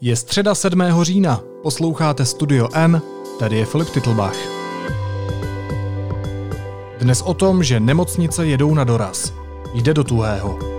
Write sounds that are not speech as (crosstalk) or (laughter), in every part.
Je středa 7. října, posloucháte Studio N, tady je Filip Titlbach. Dnes o tom, že nemocnice jedou na doraz. Jde do tuhého.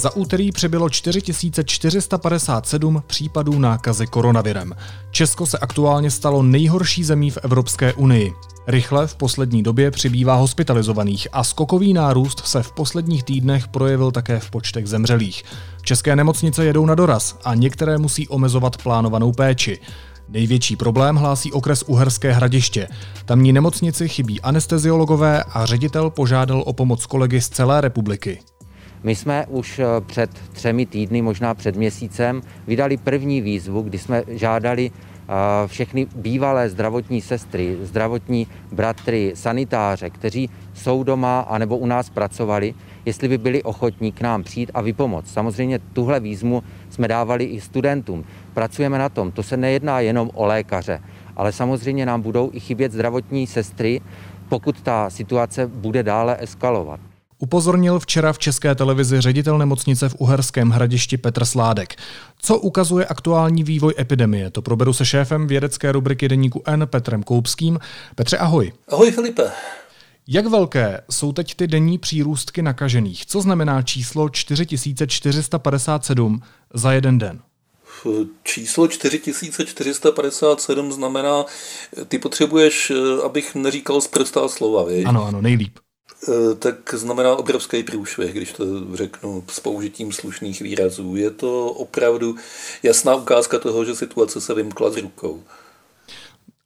Za úterý přibylo 4457 případů nákazy koronavirem. Česko se aktuálně stalo nejhorší zemí v Evropské unii. Rychle v poslední době přibývá hospitalizovaných a skokový nárůst se v posledních týdnech projevil také v počtech zemřelých. České nemocnice jedou na doraz a některé musí omezovat plánovanou péči. Největší problém hlásí okres Uherské hradiště. Tamní nemocnici chybí anesteziologové a ředitel požádal o pomoc kolegy z celé republiky. My jsme už eh, před třemi týdny, možná před měsícem, vydali první výzvu, kdy jsme žádali eh, všechny bývalé zdravotní sestry, zdravotní bratry, sanitáře, kteří jsou doma anebo u nás pracovali, jestli by byli ochotní k nám přijít a vypomoct. Samozřejmě tuhle výzvu jsme dávali i studentům. Pracujeme na tom. To se nejedná jenom o lékaře, ale samozřejmě nám budou i chybět zdravotní sestry, pokud ta situace bude dále eskalovat. Upozornil včera v české televizi ředitel nemocnice v Uherském hradišti Petr Sládek. Co ukazuje aktuální vývoj epidemie? To proberu se šéfem vědecké rubriky Deníku N Petrem Koupským. Petře, ahoj. Ahoj Filipe. Jak velké jsou teď ty denní přírůstky nakažených? Co znamená číslo 4457 za jeden den? Číslo 4457 znamená, ty potřebuješ, abych neříkal zprostá slova, viď? Ano, ano, nejlíp. Eh, tak znamená obrovský průšvih, když to řeknu s použitím slušných výrazů. Je to opravdu jasná ukázka toho, že situace se vymkla z rukou.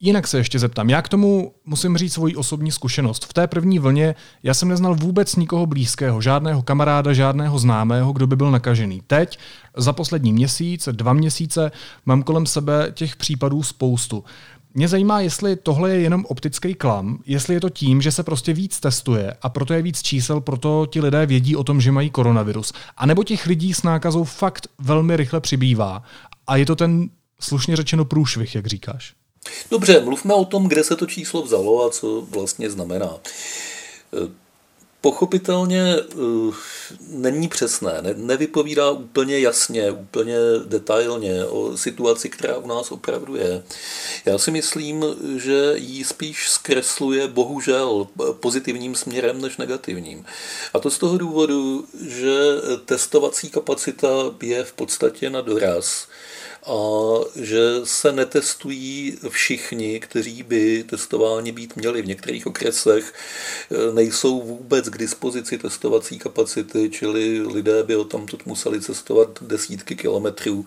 Jinak se ještě zeptám, já k tomu musím říct svoji osobní zkušenost. V té první vlně já jsem neznal vůbec nikoho blízkého, žádného kamaráda, žádného známého, kdo by byl nakažený. Teď, za poslední měsíc, dva měsíce, mám kolem sebe těch případů spoustu. Mě zajímá, jestli tohle je jenom optický klam, jestli je to tím, že se prostě víc testuje a proto je víc čísel, proto ti lidé vědí o tom, že mají koronavirus. A nebo těch lidí s nákazou fakt velmi rychle přibývá a je to ten slušně řečeno průšvih, jak říkáš. Dobře, mluvme o tom, kde se to číslo vzalo a co vlastně znamená. Pochopitelně uh, není přesné, ne, nevypovídá úplně jasně, úplně detailně o situaci, která u nás opravdu je. Já si myslím, že ji spíš zkresluje bohužel pozitivním směrem než negativním. A to z toho důvodu, že testovací kapacita je v podstatě na doraz a že se netestují všichni, kteří by testováni být měli. V některých okresech e, nejsou vůbec k dispozici testovací kapacity, čili lidé by o tamtud museli cestovat desítky kilometrů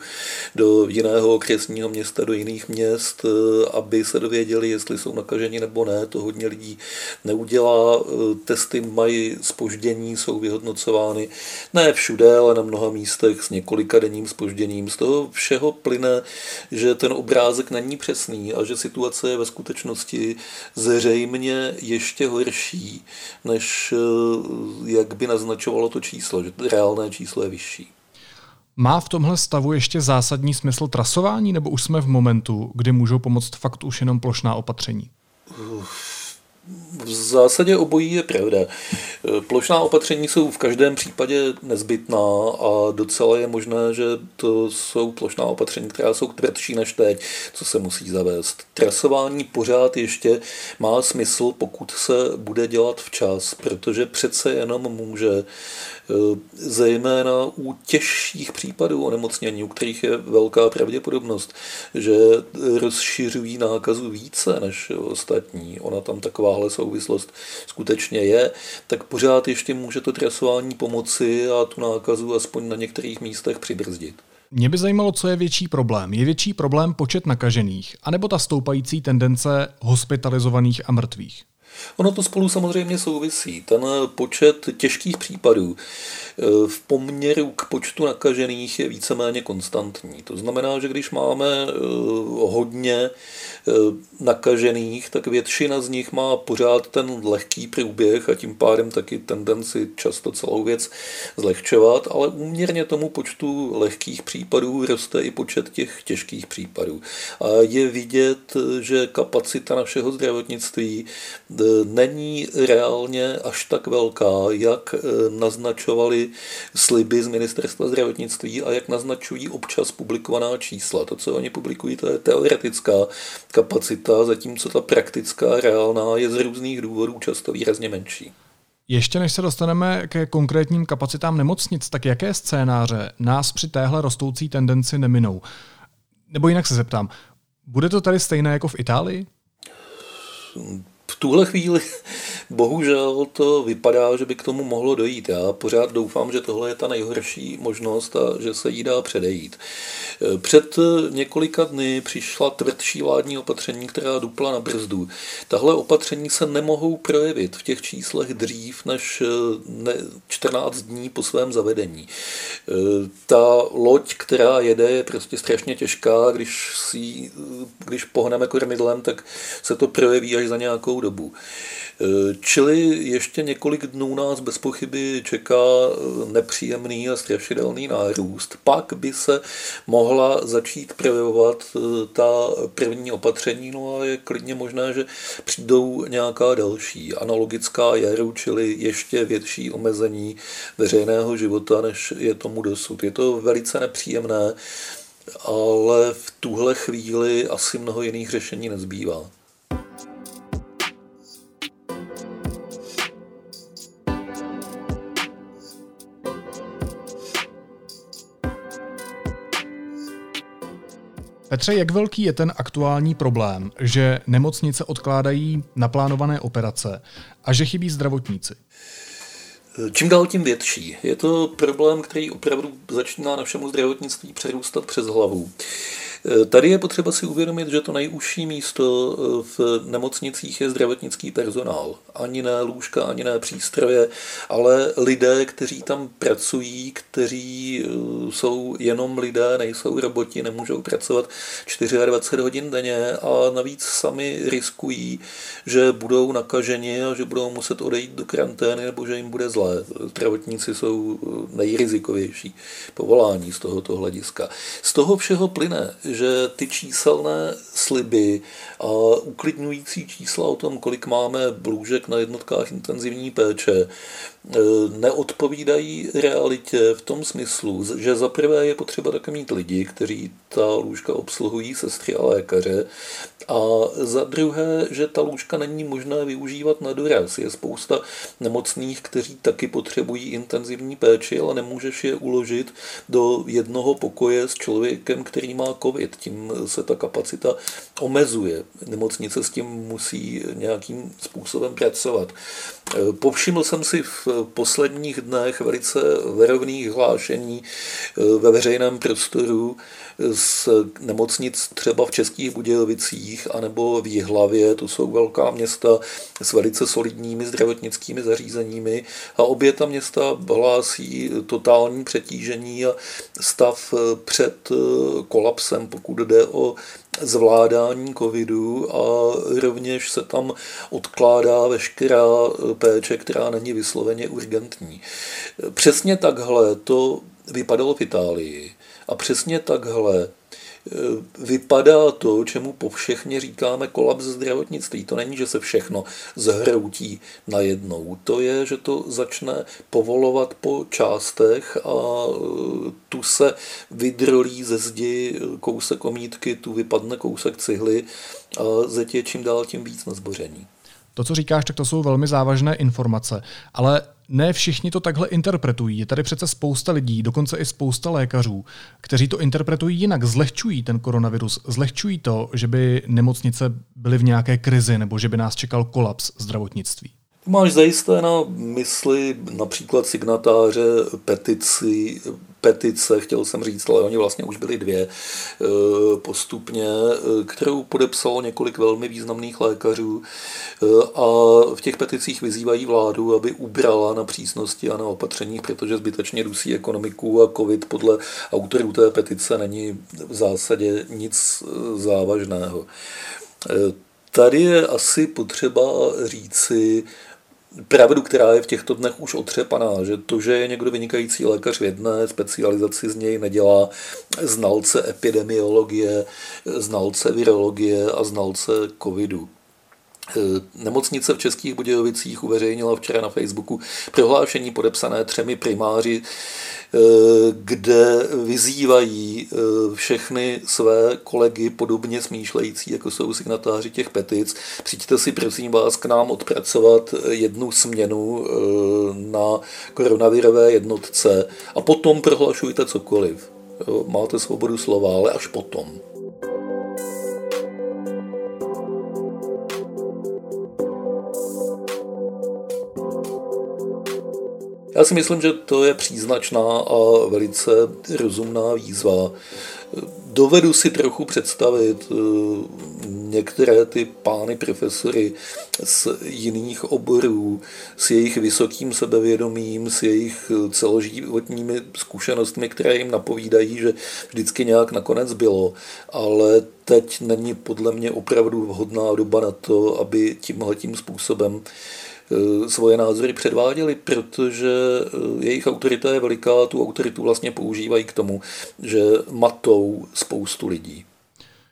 do jiného okresního města, do jiných měst, e, aby se dověděli, jestli jsou nakaženi nebo ne. To hodně lidí neudělá. E, testy mají spoždění, jsou vyhodnocovány ne všude, ale na mnoha místech s několika denním spožděním. Z toho všeho plyne, že ten obrázek není přesný a že situace je ve skutečnosti zřejmě ještě horší, než eh, jak by naznačovalo to číslo, že reálné číslo je vyšší. Má v tomhle stavu ještě zásadní smysl trasování, nebo už jsme v momentu, kdy můžou pomoct fakt už jenom plošná opatření? V zásadě obojí je pravda. Plošná opatření jsou v každém případě nezbytná a docela je možné, že to jsou plošná opatření, která jsou tvrdší než teď, co se musí zavést. Trasování pořád ještě má smysl, pokud se bude dělat včas, protože přece jenom může zejména u těžších případů onemocnění, u kterých je velká pravděpodobnost, že rozšiřují nákazu více než ostatní, ona tam takováhle souvislost skutečně je, tak pořád ještě může to trasování pomoci a tu nákazu aspoň na některých místech přibrzdit. Mě by zajímalo, co je větší problém. Je větší problém počet nakažených, anebo ta stoupající tendence hospitalizovaných a mrtvých? Ono to spolu samozřejmě souvisí. Ten počet těžkých případů eh, v poměru k počtu nakažených je víceméně konstantní. To znamená, že když máme eh, hodně eh, nakažených, tak většina z nich má pořád ten lehký průběh a tím pádem taky tendenci často celou věc zlehčovat, ale úměrně tomu počtu lehkých případů roste i počet těch těžkých případů. A je vidět, že kapacita našeho zdravotnictví není reálně až tak velká, jak eh, naznačovali sliby z ministerstva zdravotnictví a jak naznačují občas publikovaná čísla. To, co oni publikují, to je teoretická kapacita, zatímco ta praktická, reálná je z různých důvodů často výrazně menší. Ještě než se dostaneme ke konkrétním kapacitám nemocnic, tak jaké scénáře nás při téhle rostoucí tendenci neminou? Nebo jinak se zeptám, bude to tady stejné jako v Itálii? V tuhle chvíli (laughs) bohužel to vypadá, že by k tomu mohlo dojít. Já pořád doufám, že tohle je ta nejhorší možnost a že se jí dá předejít. Před několika dny přišla tvrdší vládní opatření, která dupla na brzdu. Tahle opatření se nemohou projevit v těch číslech dřív než 14 dní po svém zavedení. Ta loď, která jede, je prostě strašně těžká. Když, si, když pohneme kormidlem, tak se to projeví až za nějakou dlouhou dobu. E, čili ještě několik dnů nás bez pochyby čeká e, nepříjemný a strašidelný nárůst. Pak by se mohla začít projevovat e, ta první opatření, no a je klidně možné, že přijdou nějaká další analogická jaru, čili ještě větší omezení veřejného života, než je tomu dosud. Je to velice nepříjemné, ale v tuhle chvíli asi mnoho jiných řešení nezbývá. Petře, jak velký je ten aktuální problém, že nemocnice odkládají naplánované operace a že chybí zdravotníci? Čím dál tím větší. Je to problém, který opravdu začíná našemu zdravotnictví přerůstat přes hlavu. Tady je potřeba si uvědomit, že to nejužší místo eh, v nemocnicích je zdravotnický personál. Ani ne lůžka, ani ne přístroje, ale lidé, kteří tam pracují, kteří eh, jsou jenom lidé, nejsou roboti, nemůžou pracovat 24 hodin denně a navíc sami riskují, že budou nakaženi a že budou muset odejít do karantény nebo že jim bude zlé. Zdravotníci jsou eh, nejrizikovější povolání z tohoto hlediska. Z toho všeho plyne, že ty číselné sliby a uklidňující čísla o tom, kolik máme blůžek na jednotkách intenzivní péče, neodpovídají realitě v tom smyslu, že za prvé je potřeba také mít lidi, kteří ta lůžka obsluhují, sestry a lékaře, a za druhé, že ta lůžka není možné využívat na doraz. Je spousta nemocných, kteří taky potřebují intenzivní péči, ale nemůžeš je uložit do jednoho pokoje s člověkem, který má covid. Tím se ta kapacita omezuje. Nemocnice s tím musí nějakým způsobem pracovat. E, povšiml jsem si v posledních dnech velice verovných hlášení eh, ve veřejném prostoru z nemocnic třeba v Českých Budějovicích anebo v Jihlavě, to jsou velká města s velice solidními zdravotnickými zařízeními. A obě ta města hlásí totální přetížení a stav před eh, kolapsem, pokud jde o zvládání covidu a rovněž se tam odkládá veškerá péče, která není vysloveně urgentní. Přesně takhle to vypadalo v Itálii a přesně takhle Eh, vypadá to, čemu po všechně říkáme kolaps zdravotnictví. To není, že se všechno zhroutí najednou. To je, že to začne povolovat po částech a eh, tu se vydrolí ze zdi kousek omítky, tu vypadne kousek cihly a je čím dál tím víc na zboření. To, co říkáš, tak to jsou velmi závažné informace, ale ne všichni to takhle interpretují. Je tady přece spousta lidí, dokonce i spousta lékařů, kteří to interpretují jinak, zlehčují ten koronavirus, zlehčují to, že by nemocnice byly v nějaké krizi nebo že by nás čekal kolaps zdravotnictví. Máš zajisté na mysli například signatáře petici, petice, chtěl jsem říct, ale oni vlastně už byli dvě eh, postupně, eh, kterou podepsalo několik velmi významných lékařů eh, a v těch peticích vyzývají vládu, aby ubrala na přísnosti a na opatřeních, protože zbytečně dusí ekonomiku a covid podle autorů té petice není v zásadě nic závažného. Tady je asi potřeba říci, pravdu, která je v těchto dnech už otřepaná, že to, že je někdo vynikající lékař v jedné specializaci z něj nedělá znalce epidemiologie, znalce virologie a znalce covidu. Nemocnice v Českých Budějovicích uveřejnila včera na Facebooku prohlášení podepsané třemi primáři Eh, kde vyzývají eh, všechny své kolegy podobně smýšlející, jako jsou signatáři těch petic. Přijďte si prosím vás k nám odpracovat jednu směnu eh, na koronavirové jednotce a potom prohlašujte cokoliv. Máte svobodu slova, ale až potom. Já si myslím, že to je příznačná a velice rozumná výzva. Dovedu si trochu představit eh, některé ty pány profesory z jiných oborů, s jejich vysokým sebevědomím, s jejich celoživotními zkušenostmi, které jim napovídají, že vždycky nějak nakonec bylo, ale teď není podle mě opravdu vhodná doba na to, aby tímhletím způsobem svoje názory předváděli, protože eh, jejich autorita je veliká, tu autoritu vlastně používají k tomu, že matou spoustu lidí.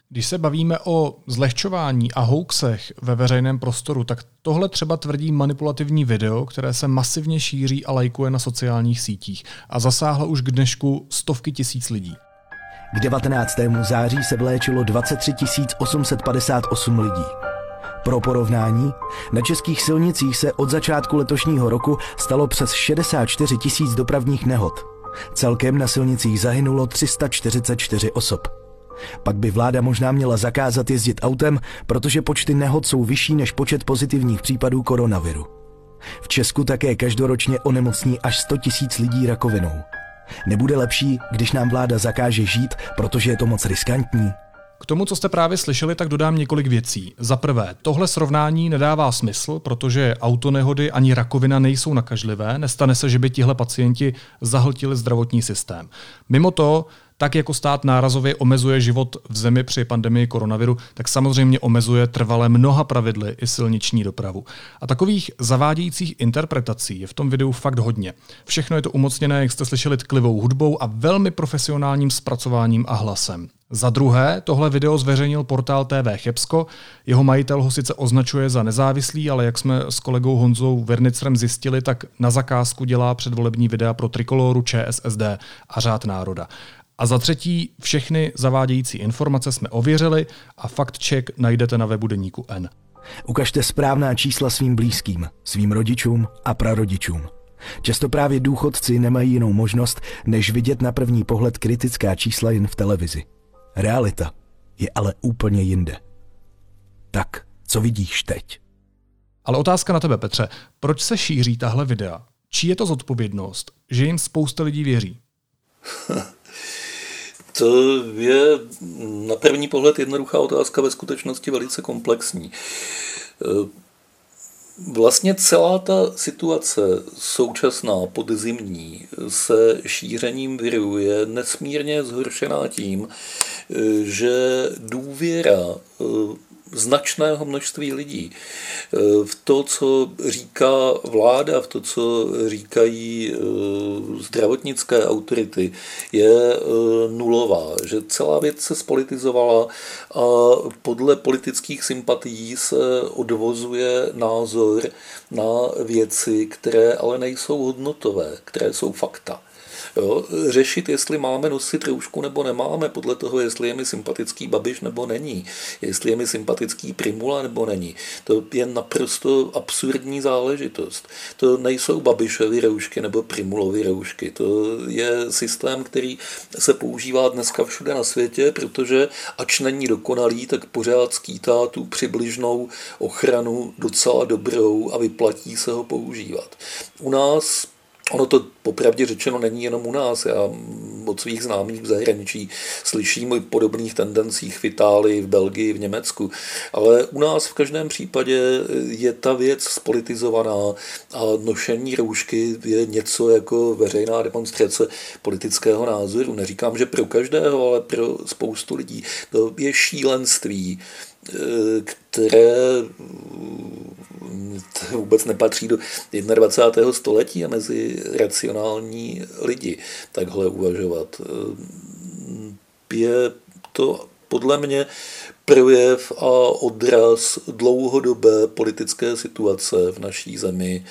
Když se bavíme o zlehčování a hoaxech ve veřejném prostoru, tak tohle třeba tvrdí manipulativní video, které se masivně šíří a lajkuje na sociálních sítích a zasáhlo už k dnešku stovky tisíc lidí. K 19. září se vléčilo 23 858 lidí. Pro porovnání, na českých silnicích se od začátku letošního roku stalo přes 64 tisíc dopravních nehod. Celkem na silnicích zahynulo 344 osob. Pak by vláda možná měla zakázat jezdit autem, protože počty nehod jsou vyšší než počet pozitivních případů koronaviru. V Česku také každoročně onemocní až 100 tisíc lidí rakovinou. Nebude lepší, když nám vláda zakáže žít, protože je to moc riskantní? K tomu, co jste právě slyšeli, tak dodám několik věcí. Za prvé, tohle srovnání nedává smysl, protože autonehody ani rakovina nejsou nakažlivé, nestane se, že by tihle pacienti zahltili zdravotní systém. Mimo to, tak jako stát nárazově omezuje život v zemi při pandemii koronaviru, tak samozřejmě omezuje trvale mnoha pravidly i silniční dopravu. A takových zavádějících interpretací je v tom videu fakt hodně. Všechno je to umocněné, jak jste slyšeli, tklivou hudbou a velmi profesionálním zpracováním a hlasem. Za druhé, tohle video zveřejnil portál TV Chebsko. Jeho majitel ho sice označuje za nezávislý, ale jak jsme s kolegou Honzou Vernicrem zjistili, tak na zakázku dělá předvolební videa pro Trikoloru, ČSSD a Řád národa. A za třetí, všechny zavádějící informace jsme ověřili a fakt check najdete na webu Deníku N. Ukažte správná čísla svým blízkým, svým rodičům a prarodičům. Často právě důchodci nemají jinou možnost, než vidět na první pohled kritická čísla jen v televizi. Realita je ale úplně jinde. Tak, co vidíš teď? Ale otázka na tebe, Petře. Proč se šíří tahle videa? Čí je to zodpovědnost, že jim spousta lidí věří? (laughs) To je na první pohled jednoduchá otázka, ve skutečnosti velice komplexní. Vlastně celá ta situace současná podzimní se šířením viru je nesmírně zhoršená tím, že důvěra značného množství lidí. E, v to, co říká vláda, v to, co říkají e, zdravotnické autority, je e, nulová. Že celá věc se spolitizovala a podle politických sympatií se odvozuje názor na věci, které ale nejsou hodnotové, které jsou fakta. Jo? Řešit, jestli máme nosit roušku nebo nemáme, podle toho, jestli je mi sympatický Babiš nebo není, jestli je mi sympatický Primula nebo není. To je naprosto absurdní záležitost. To nejsou Babišovy roušky nebo Primulovy roušky. To je systém, který se používá dneska všude na světě, protože ač není dokonalý, tak pořád skýtá tu přibližnou ochranu docela dobrou a vyplatí se ho používat. U nás Ono to popravdě řečeno není jenom u nás. Já od svých známých v zahraničí slyším o podobných tendencích v Itálii, v Belgii, v Německu. Ale u nás v každém případě je ta věc spolitizovaná a nošení roušky je něco jako veřejná demonstrace politického názoru. Neříkám, že pro každého, ale pro spoustu lidí. To je šílenství které vůbec nepatří do 21. století a mezi racionální lidi takhle uvažovat. Je to podle mě projev a odraz dlouhodobé politické situace v naší zemi,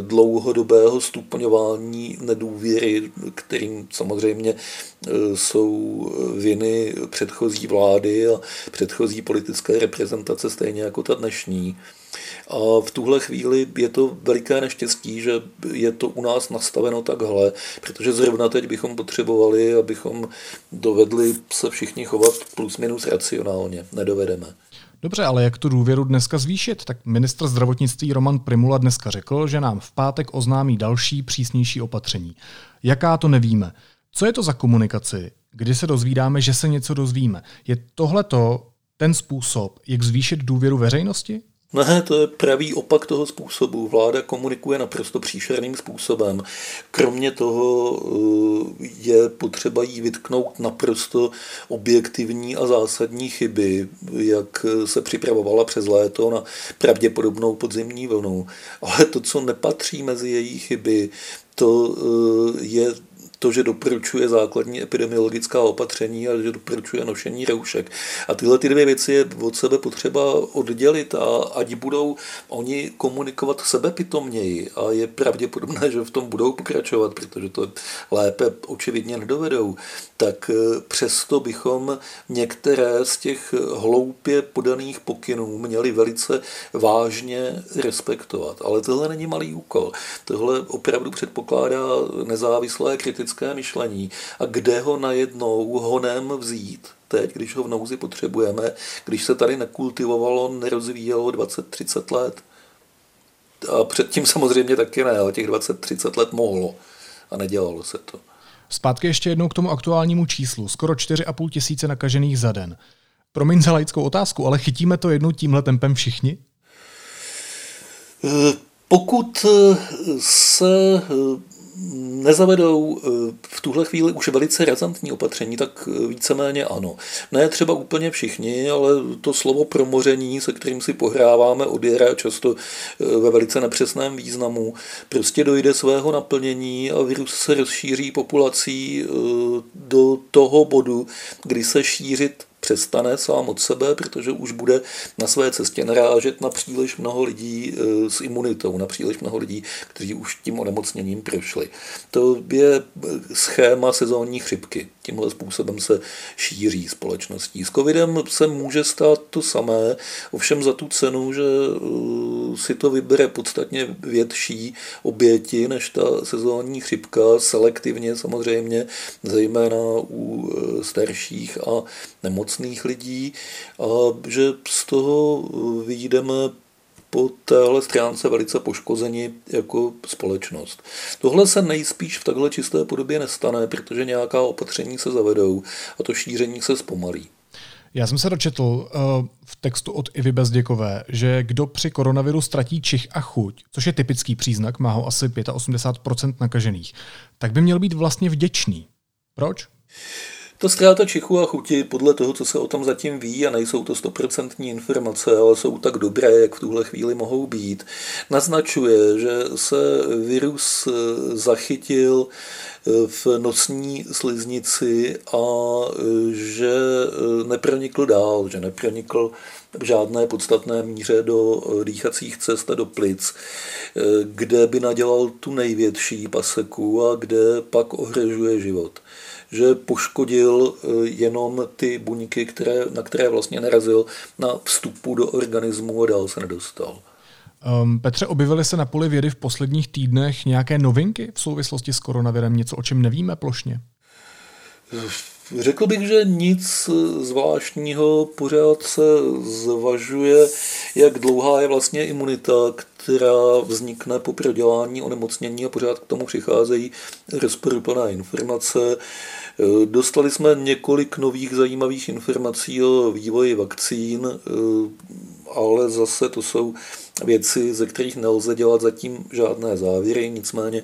dlouhodobého stupňování nedůvěry, kterým samozřejmě e, jsou viny předchozí vlády a předchozí politické reprezentace, stejně jako ta dnešní. A v tuhle chvíli je to veliké neštěstí, že je to u nás nastaveno takhle, protože zrovna teď bychom potřebovali, abychom dovedli se všichni chovat plus minus racionálně. Nedovedeme. Dobře, ale jak tu důvěru dneska zvýšit? Tak ministr zdravotnictví Roman Primula dneska řekl, že nám v pátek oznámí další přísnější opatření. Jaká to nevíme. Co je to za komunikaci? Kdy se dozvídáme, že se něco dozvíme? Je tohleto ten způsob, jak zvýšit důvěru veřejnosti? Ne, to je pravý opak toho způsobu. Vláda komunikuje naprosto příšerným způsobem. Kromě toho eh, je potřeba jí vytknout naprosto objektivní a zásadní chyby, jak se připravovala přes léto na pravděpodobnou podzimní vlnu. Ale to, co nepatří mezi její chyby, to eh, je to, že doporučuje základní epidemiologická opatření a že doporučuje nošení roušek. A tyhle ty dvě věci je od sebe potřeba oddělit a ať budou oni komunikovat sebepitomněji a je pravděpodobné, že v tom budou pokračovat, protože to lépe očividně nedovedou, tak eh, přesto bychom některé z těch hloupě podaných pokynů měli velice vážně respektovat. Ale tohle není malý úkol. Tohle opravdu předpokládá nezávislé kritické kritické myšlení a kde ho najednou honem vzít teď, když ho v nouzi potřebujeme, když se tady nekultivovalo, nerozvíjelo 20-30 let. A předtím samozřejmě taky ne, ale těch 20-30 let mohlo a nedělalo se to. Zpátky ještě jednou k tomu aktuálnímu číslu. Skoro 4,5 tisíce nakažených za den. Promiň za laickou otázku, ale chytíme to jednou tímhle tempem všichni? Eh, pokud eh, se eh, nezavedou eh, v tuhle chvíli už velice razantní opatření, tak eh, víceméně ano. Ne třeba úplně všichni, ale to slovo promoření, se kterým si pohráváme od jara často eh, ve velice nepřesném významu, prostě dojde svého naplnění a virus se rozšíří populací do toho bodu, kdy se šířit přestane sám od sebe, protože už bude na své cestě narážet na příliš mnoho lidí e, s imunitou, na příliš mnoho lidí, kteří už tím onemocněním prošli. To je e, schéma sezónní chřipky. Tímhle způsobem se šíří společností. S covidem se může stát to samé, ovšem za tu cenu, že e, si to vybere podstatně větší oběti než ta sezónní chřipka, selektivně samozřejmě, zejména u starších a nemocných lidí a že z toho vyjdeme po téhle stránce velice poškozeni jako společnost. Tohle se nejspíš v takhle čisté podobě nestane, protože nějaká opatření se zavedou a to šíření se zpomalí. Já jsem se dočetl uh, v textu od Ivy Bezděkové, že kdo při koronaviru ztratí čich a chuť, což je typický příznak, má ho asi 85% nakažených, tak by měl být vlastně vděčný. Proč? Ta ztráta čichu a chuti podle toho, co se o tom zatím ví, a nejsou to stoprocentní informace, ale jsou tak dobré, jak v tuhle chvíli mohou být, naznačuje, že se virus zachytil v nosní sliznici a že nepronikl dál, že nepronikl v žádné podstatné míře do dýchacích cest a do plic, kde by nadělal tu největší paseku a kde pak ohrožuje život že poškodil eh, jenom ty buňky, které, na které vlastně narazil na vstupu do organismu a dál se nedostal. Um, Petře, objevily se na poli vědy v posledních týdnech nějaké novinky v souvislosti s koronavirem? Něco, o čem nevíme plošně? Řekl bych, že nic zvláštního pořád se zvažuje, jak dlouhá je vlastně imunita, která vznikne po prodělání onemocnění a pořád k tomu přicházejí rozporuplné informace. Dostali jsme několik nových zajímavých informací o vývoji vakcín, ale zase to jsou věci, ze kterých nelze dělat zatím žádné závěry, nicméně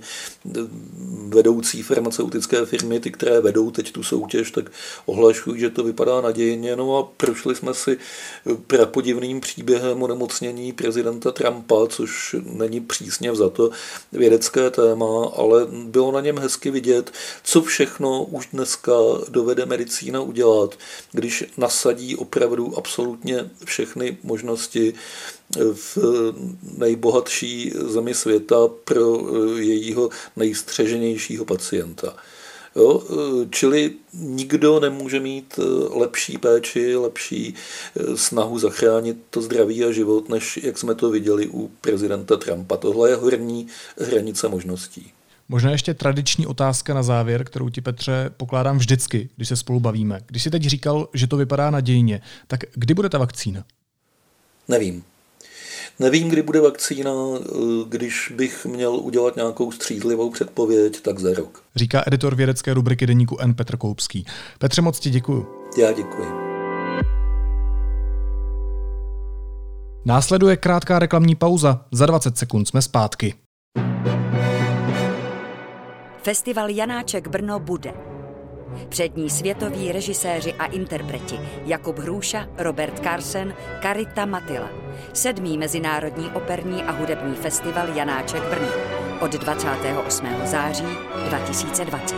vedoucí farmaceutické firmy, ty, které vedou teď tu soutěž, tak ohlašují, že to vypadá nadějně. No a prošli jsme si prapodivným příběhem onemocnění prezidenta Trumpa, což není přísně za to vědecké téma, ale bylo na něm hezky vidět, co všechno už dneska dovede medicína udělat, když nasadí opravdu absolutně všechny možnosti v nejbohatší zemi světa pro jejího nejstřeženějšího pacienta. Jo? Čili nikdo nemůže mít lepší péči, lepší snahu zachránit to zdraví a život, než jak jsme to viděli u prezidenta Trumpa. Tohle je horní hranice možností. Možná ještě tradiční otázka na závěr, kterou ti Petře pokládám vždycky, když se spolu bavíme. Když jsi teď říkal, že to vypadá nadějně, tak kdy bude ta vakcína? Nevím. Nevím, kdy bude vakcína, když bych měl udělat nějakou střízlivou předpověď, tak za rok. Říká editor vědecké rubriky deníku N. Petr Koupský. Petře, moc ti děkuju. Já děkuji. Následuje krátká reklamní pauza. Za 20 sekund jsme zpátky. Festival Janáček Brno bude. Přední světoví režiséři a interpreti Jakub Hrůša, Robert Carsen, Karita Matila. Sedmý Mezinárodní operní a hudební festival Janáček Brno od 28. září 2020.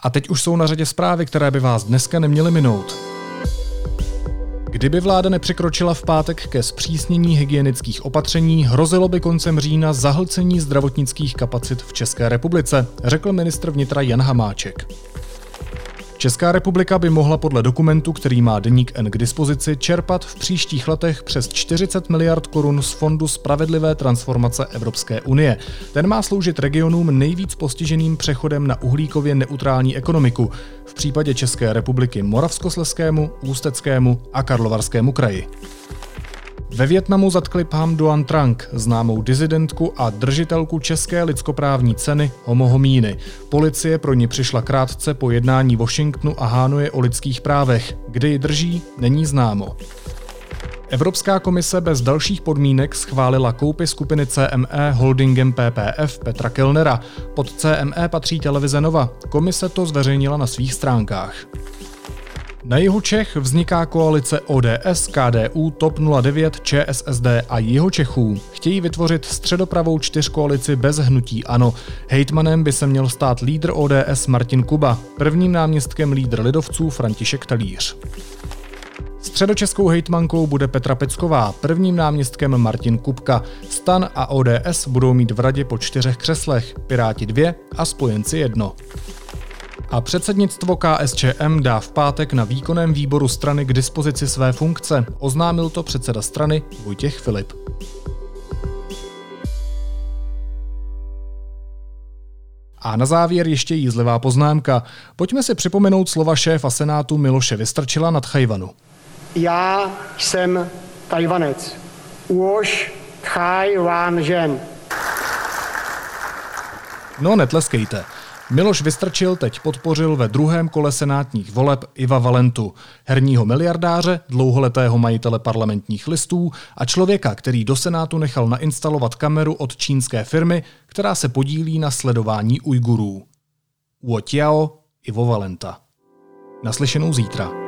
A teď už jsou na řadě zprávy, které by vás dneska neměly minout. Kdyby vláda nepřekročila v pátek ke zpřísnění hygienických opatření, hrozilo by koncem října zahlcení zdravotnických kapacit v České republice, řekl ministr vnitra Jan Hamáček. Česká republika by mohla podle dokumentu, který má deník N k dispozici, čerpat v příštích letech přes 40 miliard korun z Fondu Spravedlivé transformace Evropské unie. Ten má sloužit regionům nejvíc postiženým přechodem na uhlíkově neutrální ekonomiku, v případě České republiky Moravskosleskému, Ústeckému a Karlovarskému kraji. Ve Větnamu zatkli Pham Duan Trang, známou dizidentku a držitelku české lidskoprávní ceny Homo Homíny. Policie pro ní přišla krátce po jednání Washingtonu a Hánuje o lidských právech. Kde ji drží, není známo. Evropská komise bez dalších podmínek schválila koupy skupiny CME holdingem PPF Petra Kellnera. Pod CME patří televize Nova. Komise to zveřejnila na svých stránkách. Na jihu Čech vzniká koalice ODS, KDU, TOP 09, ČSSD a jiho Čechů. Chtějí vytvořit středopravou čtyřkoalici bez hnutí ANO. Hejtmanem by se měl stát lídr ODS Martin Kuba, prvním náměstkem lídr lidovců František Talíř. Středočeskou hejtmankou bude Petra Pecková, prvním náměstkem Martin Kupka. Stan a ODS budou mít v radě po čtyřech křeslech, Piráti dvě a spojenci jedno. A předsednictvo KSČM dá v pátek na výkonném výboru strany k dispozici své funkce, oznámil to předseda strany Vojtěch Filip. A na závěr ještě jízlivá poznámka. Pojďme si připomenout slova šéfa Senátu Miloše Vystrčila nad Chajvanu. Já jsem Tajvanec. Uoš Chajvan No, netleskejte. Miloš Vystrčil teď podpořil ve druhém kole senátních voleb Iva Valentu, herního miliardáře, dlouholetého majitele parlamentních listů a člověka, který do Senátu nechal nainstalovat kameru od čínské firmy, která se podílí na sledování Ujgurů. Uo Tiao, Ivo Valenta. Naslyšenou zítra.